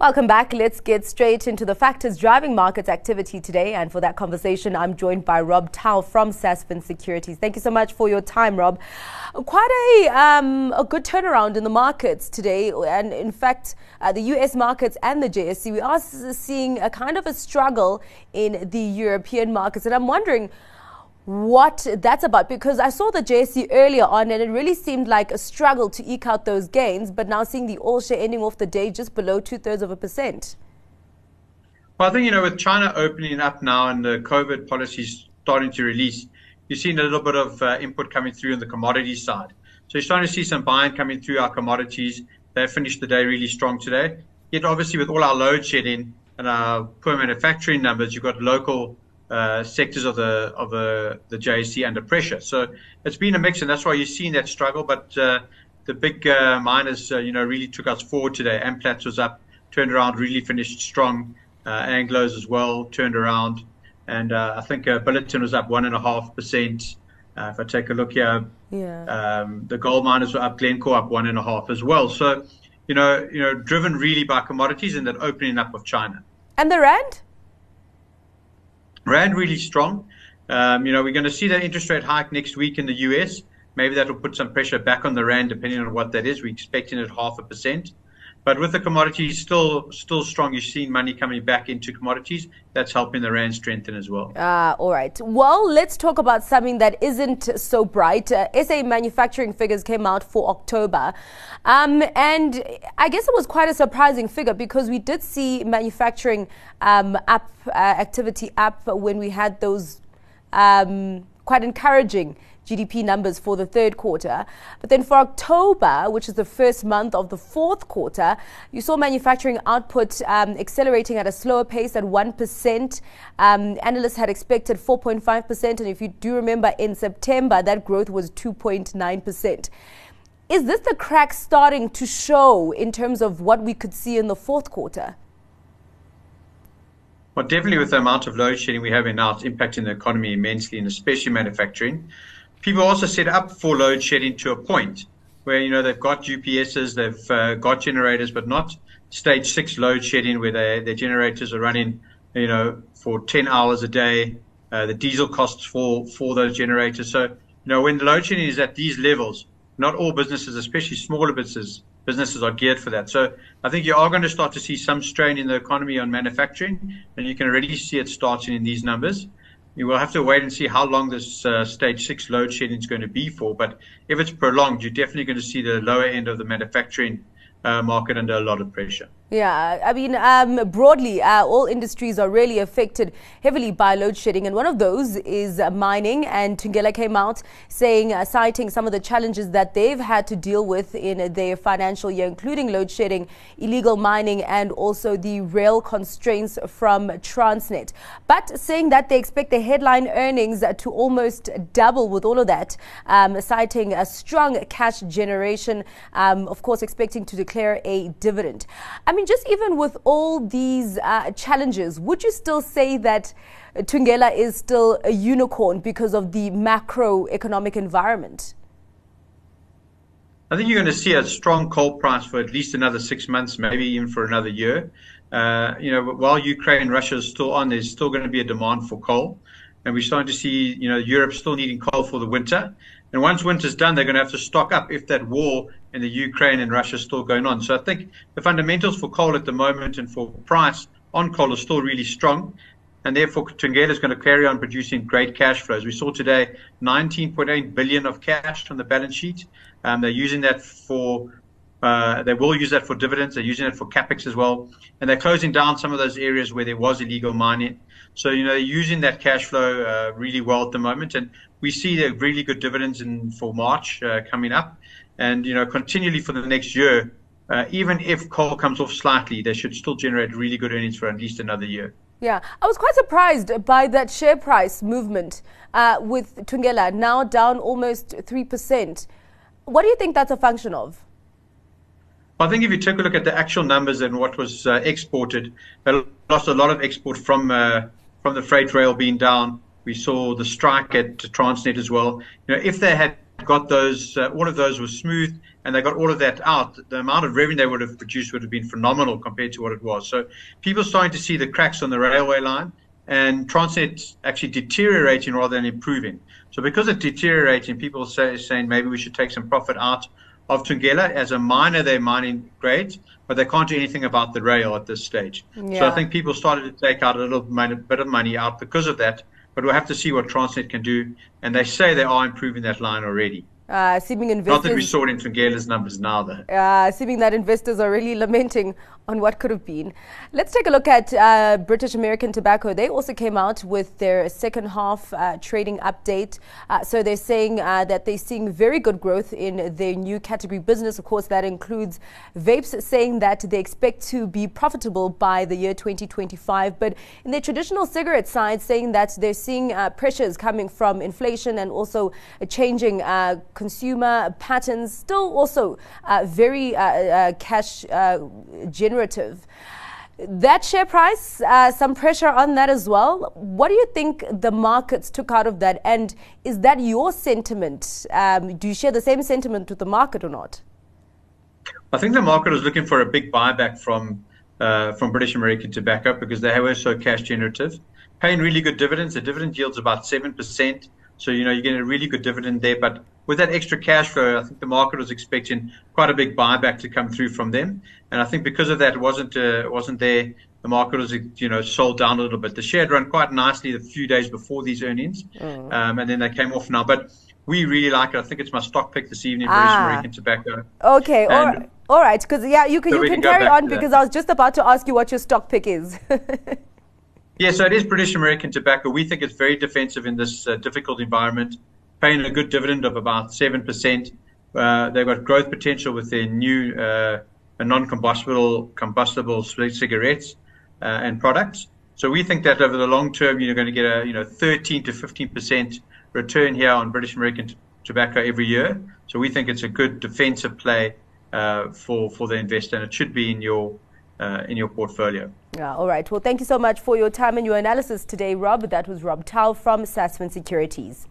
Welcome back. Let's get straight into the factors driving markets activity today. And for that conversation, I'm joined by Rob Tao from Sasfin Securities. Thank you so much for your time, Rob. Quite a, um, a good turnaround in the markets today. And in fact, uh, the US markets and the JSE, we are seeing a kind of a struggle in the European markets. And I'm wondering, what that's about because I saw the JSE earlier on and it really seemed like a struggle to eke out those gains, but now seeing the all share ending off the day just below two thirds of a percent. Well, I think, you know, with China opening up now and the COVID policies starting to release, you're seeing a little bit of uh, input coming through on the commodity side. So you're starting to see some buying coming through our commodities. They finished the day really strong today. Yet, obviously, with all our load shedding and our poor manufacturing numbers, you've got local uh, sectors of the of the the JSE under pressure. So it's been a mix, and that's why you're seeing that struggle. But uh, the big uh, miners, uh, you know, really took us forward today. Amplats was up, turned around, really finished strong. Uh, Anglos as well turned around, and I think Billiton was up one and a half percent. if I take a look here, yeah. Um, the gold miners were up, Glencore up one and a half as well. So, you know, you know, driven really by commodities and that opening up of China. And the rand? Rand really strong. Um, you know, we're going to see that interest rate hike next week in the US. Maybe that will put some pressure back on the rand, depending on what that is. We're expecting it half a percent. But with the commodities still still strong, you're seeing money coming back into commodities. That's helping the rand strengthen as well. Ah, all right. Well, let's talk about something that isn't so bright. Uh, SA manufacturing figures came out for October, um, and I guess it was quite a surprising figure because we did see manufacturing um, up uh, activity up when we had those um, quite encouraging GDP numbers for the third quarter. But then for October, which is the first month of the fourth quarter, you saw manufacturing output um, accelerating at a slower pace at 1%. Um, analysts had expected 4.5%. And if you do remember, in September, that growth was 2.9%. Is this the crack starting to show in terms of what we could see in the fourth quarter? Well, definitely with the amount of load shedding we have in now, it's impacting the economy immensely, and especially manufacturing people also set up for load shedding to a point where you know they've got UPSs, they've uh, got generators, but not stage six load shedding where they, their generators are running, you know, for 10 hours a day. Uh, the diesel costs for for those generators. So you know when the load shedding is at these levels, not all businesses, especially smaller businesses, businesses are geared for that. So I think you are going to start to see some strain in the economy on manufacturing, and you can already see it starting in these numbers you will have to wait and see how long this uh, stage six load shedding is going to be for. But if it's prolonged, you're definitely going to see the lower end of the manufacturing uh, market under a lot of pressure. Yeah, I mean, um, broadly, uh, all industries are really affected heavily by load shedding, and one of those is uh, mining. And Thungela came out saying, uh, citing some of the challenges that they've had to deal with in their financial year, including load shedding, illegal mining, and also the rail constraints from Transnet. But saying that they expect the headline earnings to almost double with all of that, um, citing a strong cash generation, um, of course, expecting to declare a dividend. I mean, mean, just even with all these uh, challenges, would you still say that Thungela is still a unicorn because of the macroeconomic environment? I think you're going to see a strong coal price for at least another six months, maybe even for another year. Uh, you know, while Ukraine and Russia is still on, there's still going to be a demand for coal, and we're starting to see, you know, Europe still needing coal for the winter. And once winter's done, they're going to have to stock up if that war in the Ukraine and Russia is still going on. So I think the fundamentals for coal at the moment and for price on coal are still really strong. And therefore, Thungela is going to carry on producing great cash flows. We saw today 19.8 billion of cash on the balance sheet. Um, they're using that for, uh, they will use that for dividends. They're using it for capex as well, and they're closing down some of those areas where there was illegal mining. So you know, they're using that cash flow uh, really well at the moment, and we see the really good dividends in for March uh, coming up and you know continually for the next year. Uh, even if coal comes off slightly, they should still generate really good earnings for at least another year. Yeah, I was quite surprised by that share price movement uh, with Thungela now down almost 3%. What do you think that's a function of? I think if you take a look at the actual numbers and what was uh, exported, they lost a lot of export from uh, from the freight rail being down. We saw the strike at Transnet as well. You know, if they had got those, uh, all of those were smooth, and they got all of that out. The amount of revenue they would have produced would have been phenomenal compared to what it was. So people starting to see the cracks on the railway line, and Transnet actually deteriorating rather than improving. So because it's deteriorating, people say saying maybe we should take some profit out of Thungela as a miner. They're mining grades, but they can't do anything about the rail at this stage. Yeah. So I think people started to take out a little bit of money out because of that. But we'll have to see what Transnet can do. And they say they are improving that line already. Uh, seeming investors. Not that we saw it in Thungela's numbers now, though. Uh, seeming that investors are really lamenting on what could have been. Let's take a look at uh, British American Tobacco. They also came out with their second half uh, trading update. Uh, so they're saying uh, that they're seeing very good growth in their new category business. Of course, that includes vapes, saying that they expect to be profitable by the year 2025. But in their traditional cigarette side, saying that they're seeing uh, pressures coming from inflation and also changing uh, consumer patterns. Still, also very cash generative That share price, uh, some pressure on that as well. What do you think the markets took out of that? And is that your sentiment? Um, do you share the same sentiment with the market or not? I think the market was looking for a big buyback from uh, from British American Tobacco because they were so cash generative, paying really good dividends. The dividend yield's about seven percent, so you know you're getting a really good dividend there. But with that extra cash flow, I think the market was expecting quite a big buyback to come through from them, and I think because of that, it wasn't uh, wasn't there. The market was, you know, sold down a little bit. The share had run quite nicely a few days before these earnings, mm. um, and then they came off now. But we really like it. I think it's my stock pick this evening, British ah. American Tobacco. Okay, all right. All right, because yeah, you can so you can, can carry on because I was just about to ask you what your stock pick is. yeah, so it is British American Tobacco. We think it's very defensive in this uh, difficult environment paying a good dividend of about 7%. Uh, they've got growth potential with their new uh, non-combustible combustible cigarettes uh, and products. So we think that over the long term, you're going to get a you know 13 to 15 percent return here on British American t- tobacco every year. So we think it's a good defensive play uh, for for the investor, and it should be in your uh, in your portfolio. Yeah, all right. Well, thank you so much for your time and your analysis today, Rob. That was Rob Tau from Sasfin Securities.